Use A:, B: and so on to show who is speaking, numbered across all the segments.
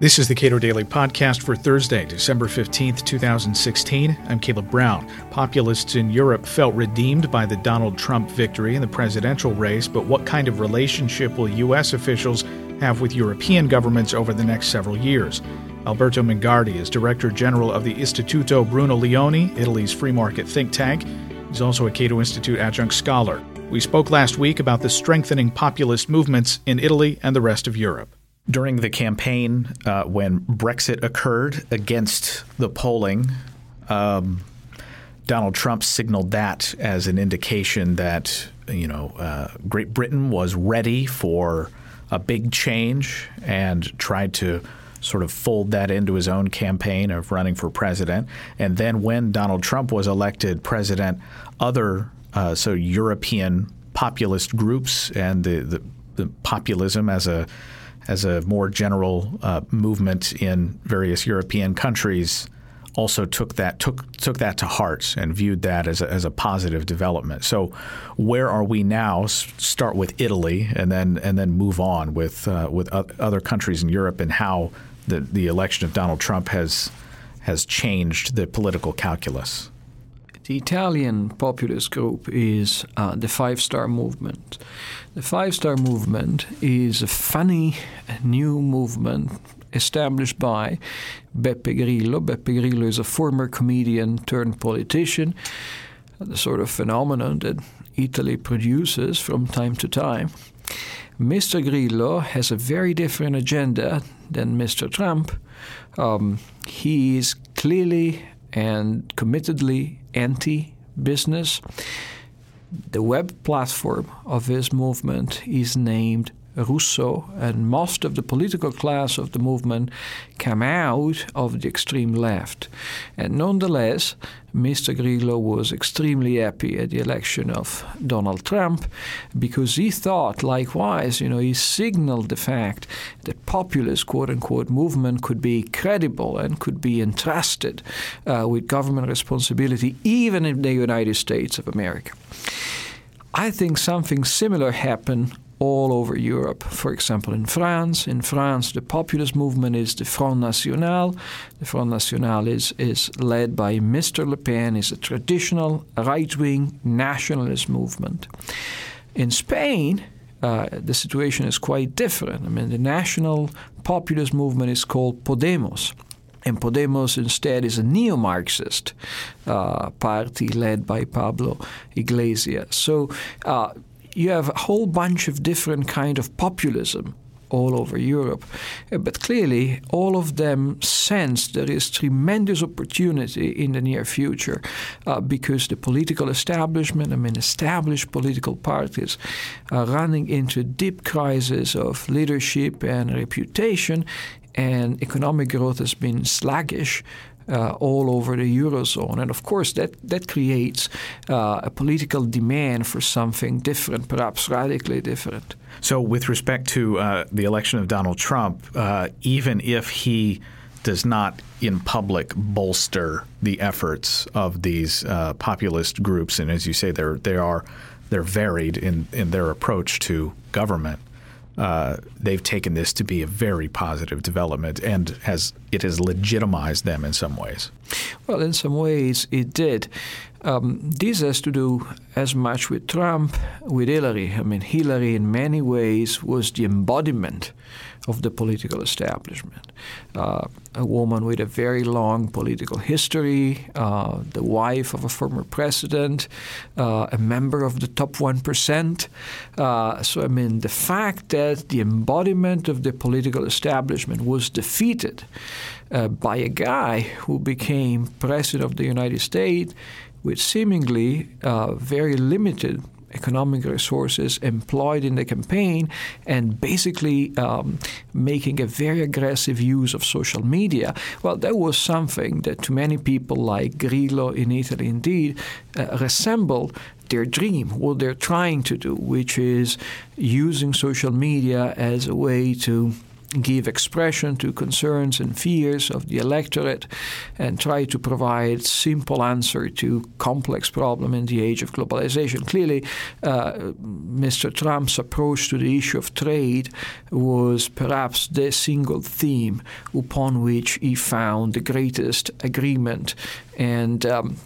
A: This is the Cato Daily Podcast for Thursday, December 15th, 2016. I'm Caleb Brown. Populists in Europe felt redeemed by the Donald Trump victory in the presidential race, but what kind of relationship will U.S. officials have with European governments over the next several years? Alberto Mingardi is Director General of the Istituto Bruno Leoni, Italy's free market think tank. He's also a Cato Institute adjunct scholar. We spoke last week about the strengthening populist movements in Italy and the rest of Europe
B: during the campaign uh, when Brexit occurred against the polling, um, Donald Trump signaled that as an indication that you know uh, Great Britain was ready for a big change and tried to sort of fold that into his own campaign of running for president. And then when Donald Trump was elected president, other uh, so European populist groups and the, the, the populism as a as a more general uh, movement in various European countries also took that took took that to heart and viewed that as a, as a positive development. So, where are we now? Start with Italy, and then and then move on with uh, with other countries in Europe, and how the the election of Donald Trump has has changed the political calculus.
C: The Italian populist group is uh, the Five Star Movement. The Five Star Movement is a funny new movement established by Beppe Grillo. Beppe Grillo is a former comedian turned politician, the sort of phenomenon that Italy produces from time to time. Mr. Grillo has a very different agenda than Mr. Trump. Um, he is clearly and committedly anti business. The web platform of his movement is named Rousseau, and most of the political class of the movement came out of the extreme left. And nonetheless, Mr. Grillo was extremely happy at the election of Donald Trump because he thought, likewise, you know, he signaled the fact that populist quote unquote movement could be credible and could be entrusted uh, with government responsibility even in the United States of America. I think something similar happened all over Europe. For example, in France, in France, the populist movement is the Front National. The Front National is, is led by Mr. Le Pen, is a traditional right-wing nationalist movement. In Spain, uh, the situation is quite different. I mean, the national populist movement is called Podemos. And Podemos instead is a neo Marxist uh, party led by Pablo Iglesias. So uh, you have a whole bunch of different kind of populism all over Europe. Uh, but clearly, all of them sense there is tremendous opportunity in the near future uh, because the political establishment, I mean, established political parties, are running into deep crisis of leadership and reputation, and economic growth has been sluggish uh, all over the eurozone, and of course that that creates uh, a political demand for something different, perhaps radically different.
B: So, with respect to uh, the election of Donald Trump, uh, even if he does not in public bolster the efforts of these uh, populist groups, and as you say, they're they are they're varied in, in their approach to government uh, they've taken this to be a very positive development and has it has legitimized them in some ways.
C: Well, in some ways it did. Um, this has to do as much with Trump, with Hillary. I mean, Hillary in many ways was the embodiment of the political establishment. Uh, a woman with a very long political history, uh, the wife of a former president, uh, a member of the top 1%. Uh, so, I mean, the fact that the embodiment of the political establishment was defeated uh, by a guy who became president of the United States with seemingly uh, very limited economic resources employed in the campaign and basically um, making a very aggressive use of social media. Well, that was something that to many people like Grillo in Italy indeed uh, resembled their dream, what they're trying to do, which is using social media as a way to give expression to concerns and fears of the electorate and try to provide simple answer to complex problem in the age of globalization. Clearly, uh, Mr. Trump's approach to the issue of trade was perhaps the single theme upon which he found the greatest agreement and um,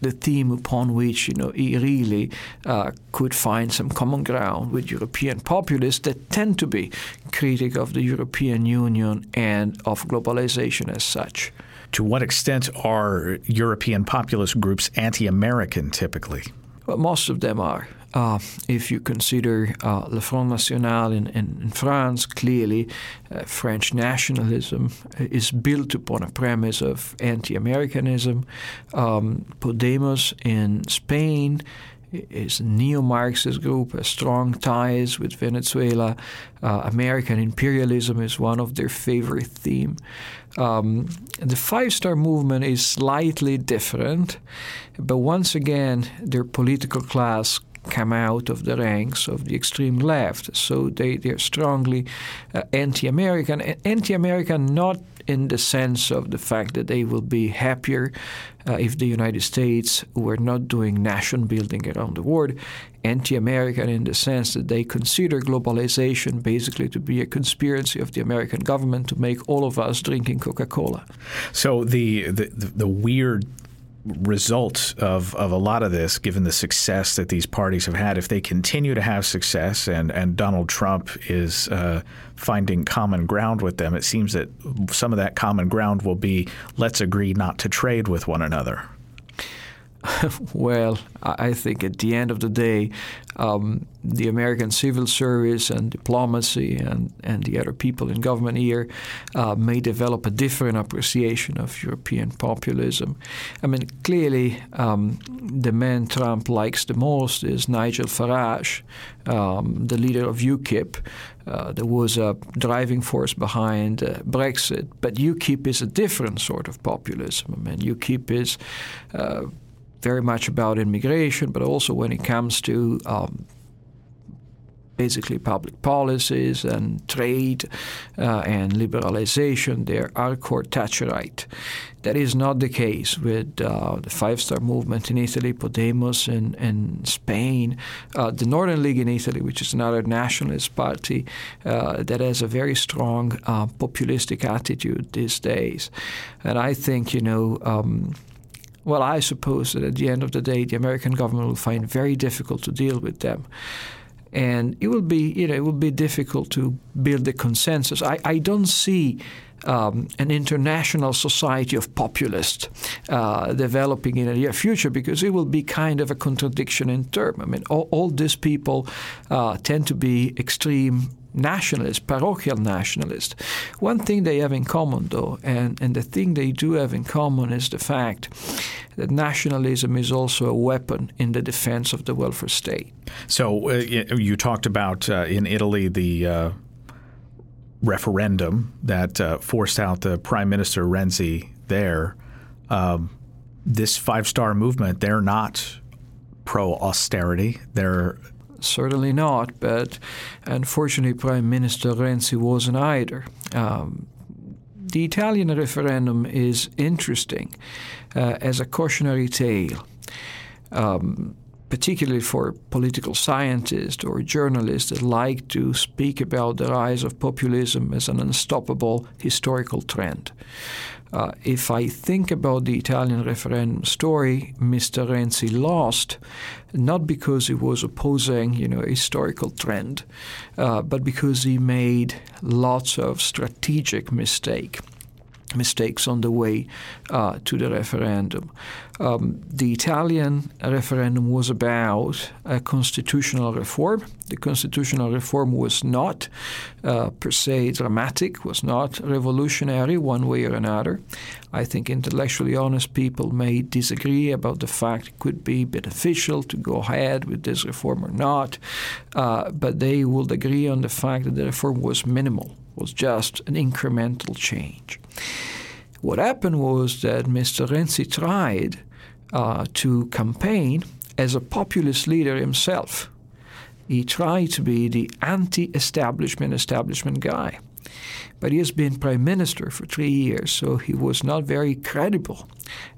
C: the theme upon which you know he really uh, could find some common ground with European populists that tend to be critic of the European Union and of globalization as such.
B: To what extent are European populist groups anti-American typically?
C: Well, most of them are. Uh, if you consider uh, Le Front National in, in, in France, clearly uh, French nationalism is built upon a premise of anti Americanism. Um, Podemos in Spain is a neo Marxist group, has strong ties with Venezuela. Uh, American imperialism is one of their favorite themes. Um, the Five Star Movement is slightly different, but once again, their political class come out of the ranks of the extreme left. So they, they're strongly uh, anti American. Anti American not in the sense of the fact that they will be happier uh, if the United States were not doing nation building around the world. Anti American in the sense that they consider globalization basically to be a conspiracy of the American government to make all of us drinking Coca Cola.
B: So the, the, the weird result of, of a lot of this, given the success that these parties have had, if they continue to have success and, and Donald Trump is uh, finding common ground with them, it seems that some of that common ground will be let's agree not to trade with one another.
C: well, I think at the end of the day, um, the American civil service and diplomacy and, and the other people in government here uh, may develop a different appreciation of European populism. I mean, clearly, um, the man Trump likes the most is Nigel Farage, um, the leader of UKIP. Uh, there was a driving force behind uh, Brexit, but UKIP is a different sort of populism. I mean, UKIP is uh, very much about immigration, but also when it comes to um, basically public policies and trade uh, and liberalization, they're hardcore Thatcherite. That is not the case with uh, the Five Star Movement in Italy, Podemos in, in Spain, uh, the Northern League in Italy, which is another nationalist party uh, that has a very strong uh, populistic attitude these days. And I think, you know, um, well, I suppose that at the end of the day, the American government will find very difficult to deal with them. And it will be, you know, it will be difficult to build a consensus. I, I don't see um, an international society of populists uh, developing in the near future because it will be kind of a contradiction in term. I mean, all, all these people uh, tend to be extreme nationalists, parochial nationalists. One thing they have in common, though, and, and the thing they do have in common is the fact that nationalism is also a weapon in the defense of the welfare state.
B: So uh, you talked about uh, in Italy the uh, referendum that uh, forced out the Prime Minister Renzi there. Um, this five star movement, they're not pro austerity. They're
C: certainly not, but unfortunately, Prime Minister Renzi wasn't either. Um, the Italian referendum is interesting uh, as a cautionary tale. Um, particularly for political scientists or journalists that like to speak about the rise of populism as an unstoppable historical trend. Uh, if I think about the Italian referendum story, Mr. Renzi lost not because he was opposing, you know, a historical trend, uh, but because he made lots of strategic mistake mistakes on the way uh, to the referendum. Um, the Italian referendum was about a constitutional reform. The constitutional reform was not uh, per se dramatic, was not revolutionary one way or another. I think intellectually honest people may disagree about the fact it could be beneficial to go ahead with this reform or not, uh, but they would agree on the fact that the reform was minimal, was just an incremental change. What happened was that Mr. Renzi tried uh, to campaign as a populist leader himself. He tried to be the anti establishment establishment guy. But he has been prime minister for three years, so he was not very credible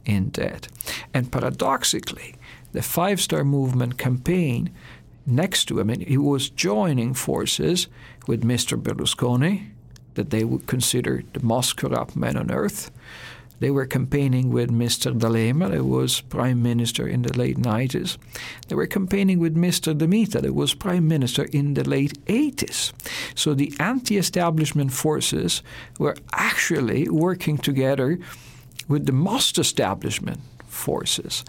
C: in that. And paradoxically, the Five Star Movement campaign next to him, and he was joining forces with Mr. Berlusconi, that they would consider the most corrupt man on earth. They were campaigning with Mr. D'Alema, who was prime minister in the late 90s. They were campaigning with Mr. De Mita, who was prime minister in the late 80s. So the anti establishment forces were actually working together with the most establishment forces.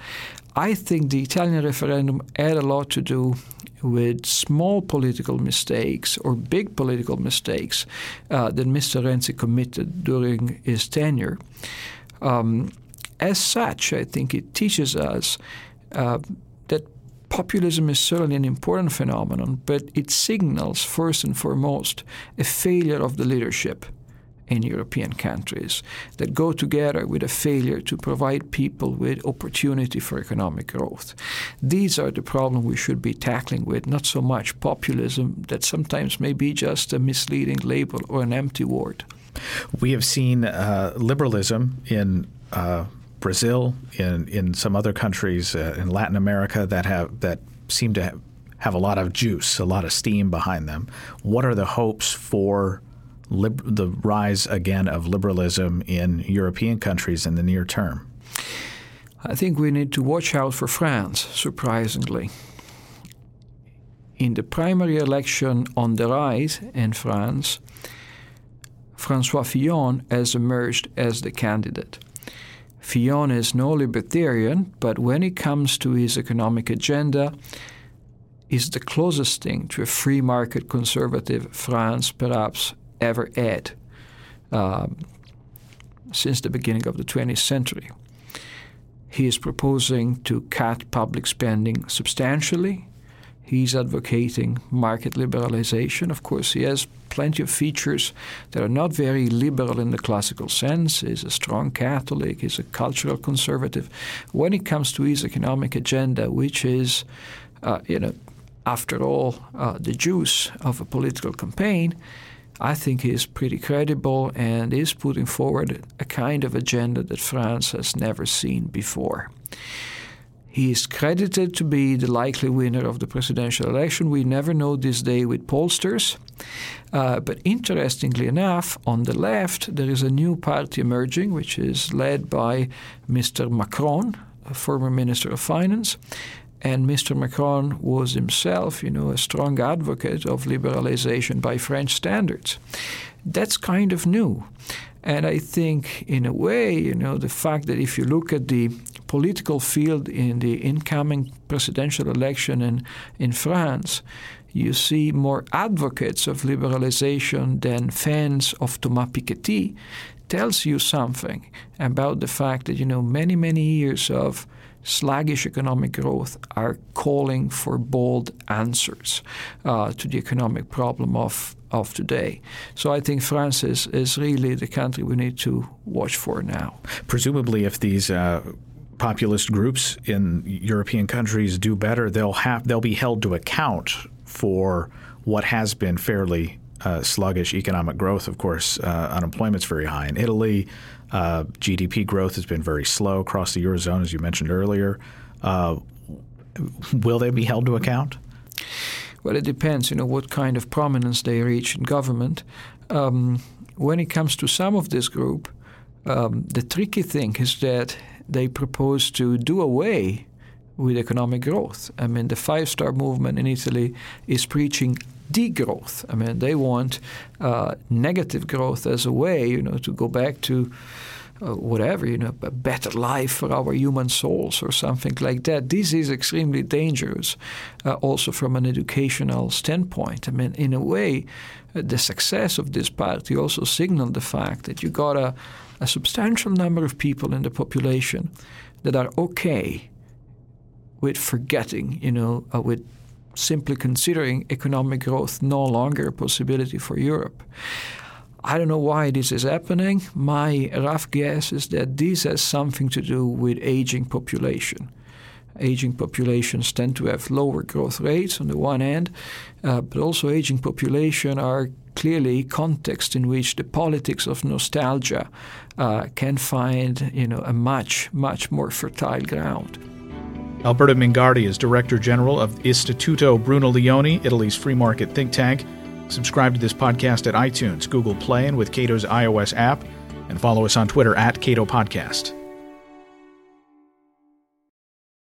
C: I think the Italian referendum had a lot to do with small political mistakes or big political mistakes uh, that Mr. Renzi committed during his tenure. Um, as such, I think it teaches us uh, that populism is certainly an important phenomenon, but it signals first and foremost a failure of the leadership in European countries that go together with a failure to provide people with opportunity for economic growth. These are the problems we should be tackling with, not so much populism that sometimes may be just a misleading label or an empty word.
B: We have seen uh, liberalism in uh, Brazil, in in some other countries uh, in Latin America that have that seem to have, have a lot of juice, a lot of steam behind them. What are the hopes for lib- the rise again of liberalism in European countries in the near term?
C: I think we need to watch out for France, surprisingly. In the primary election on the right in France, Francois Fillon has emerged as the candidate. Fillon is no libertarian, but when it comes to his economic agenda, is the closest thing to a free market conservative France perhaps ever had um, since the beginning of the 20th century. He is proposing to cut public spending substantially. He's advocating market liberalization. Of course, he has plenty of features that are not very liberal in the classical sense. He's a strong Catholic, he's a cultural conservative. When it comes to his economic agenda, which is, uh, you know, after all, uh, the juice of a political campaign, I think is pretty credible and is putting forward a kind of agenda that France has never seen before. He is credited to be the likely winner of the presidential election. We never know this day with pollsters. Uh, but interestingly enough, on the left, there is a new party emerging, which is led by Mr. Macron, a former Minister of Finance, and Mr. Macron was himself, you know, a strong advocate of liberalization by French standards. That's kind of new. And I think, in a way, you know, the fact that if you look at the political field in the incoming presidential election in, in France, you see more advocates of liberalization than fans of Thomas Piketty, tells you something about the fact that, you know, many, many years of sluggish economic growth are calling for bold answers uh, to the economic problem of, of today. So I think France is, is really the country we need to watch for now.
B: Presumably, if these uh, populist groups in European countries do better, they'll have they'll be held to account for what has been fairly uh, sluggish economic growth. Of course, uh, unemployment's very high in Italy. Uh, GDP growth has been very slow across the eurozone, as you mentioned earlier. Uh, will they be held to account?
C: Well, it depends. You know what kind of prominence they reach in government. Um, when it comes to some of this group, um, the tricky thing is that they propose to do away with economic growth. I mean, the Five Star Movement in Italy is preaching degrowth. I mean, they want uh, negative growth as a way, you know, to go back to uh, whatever, you know, a better life for our human souls or something like that. This is extremely dangerous, uh, also from an educational standpoint. I mean, in a way, uh, the success of this party also signaled the fact that you got a, a substantial number of people in the population that are okay with forgetting, you know, uh, with simply considering economic growth no longer a possibility for Europe. I don't know why this is happening. My rough guess is that this has something to do with aging population. Aging populations tend to have lower growth rates on the one hand, uh, but also aging population are clearly context in which the politics of nostalgia uh, can find you know a much much more fertile ground.
B: Alberto Mingardi is Director General of Istituto Bruno Leoni, Italy's free market think tank. Subscribe to this podcast at iTunes, Google Play, and with Cato's iOS app, and follow us on Twitter at Cato Podcast.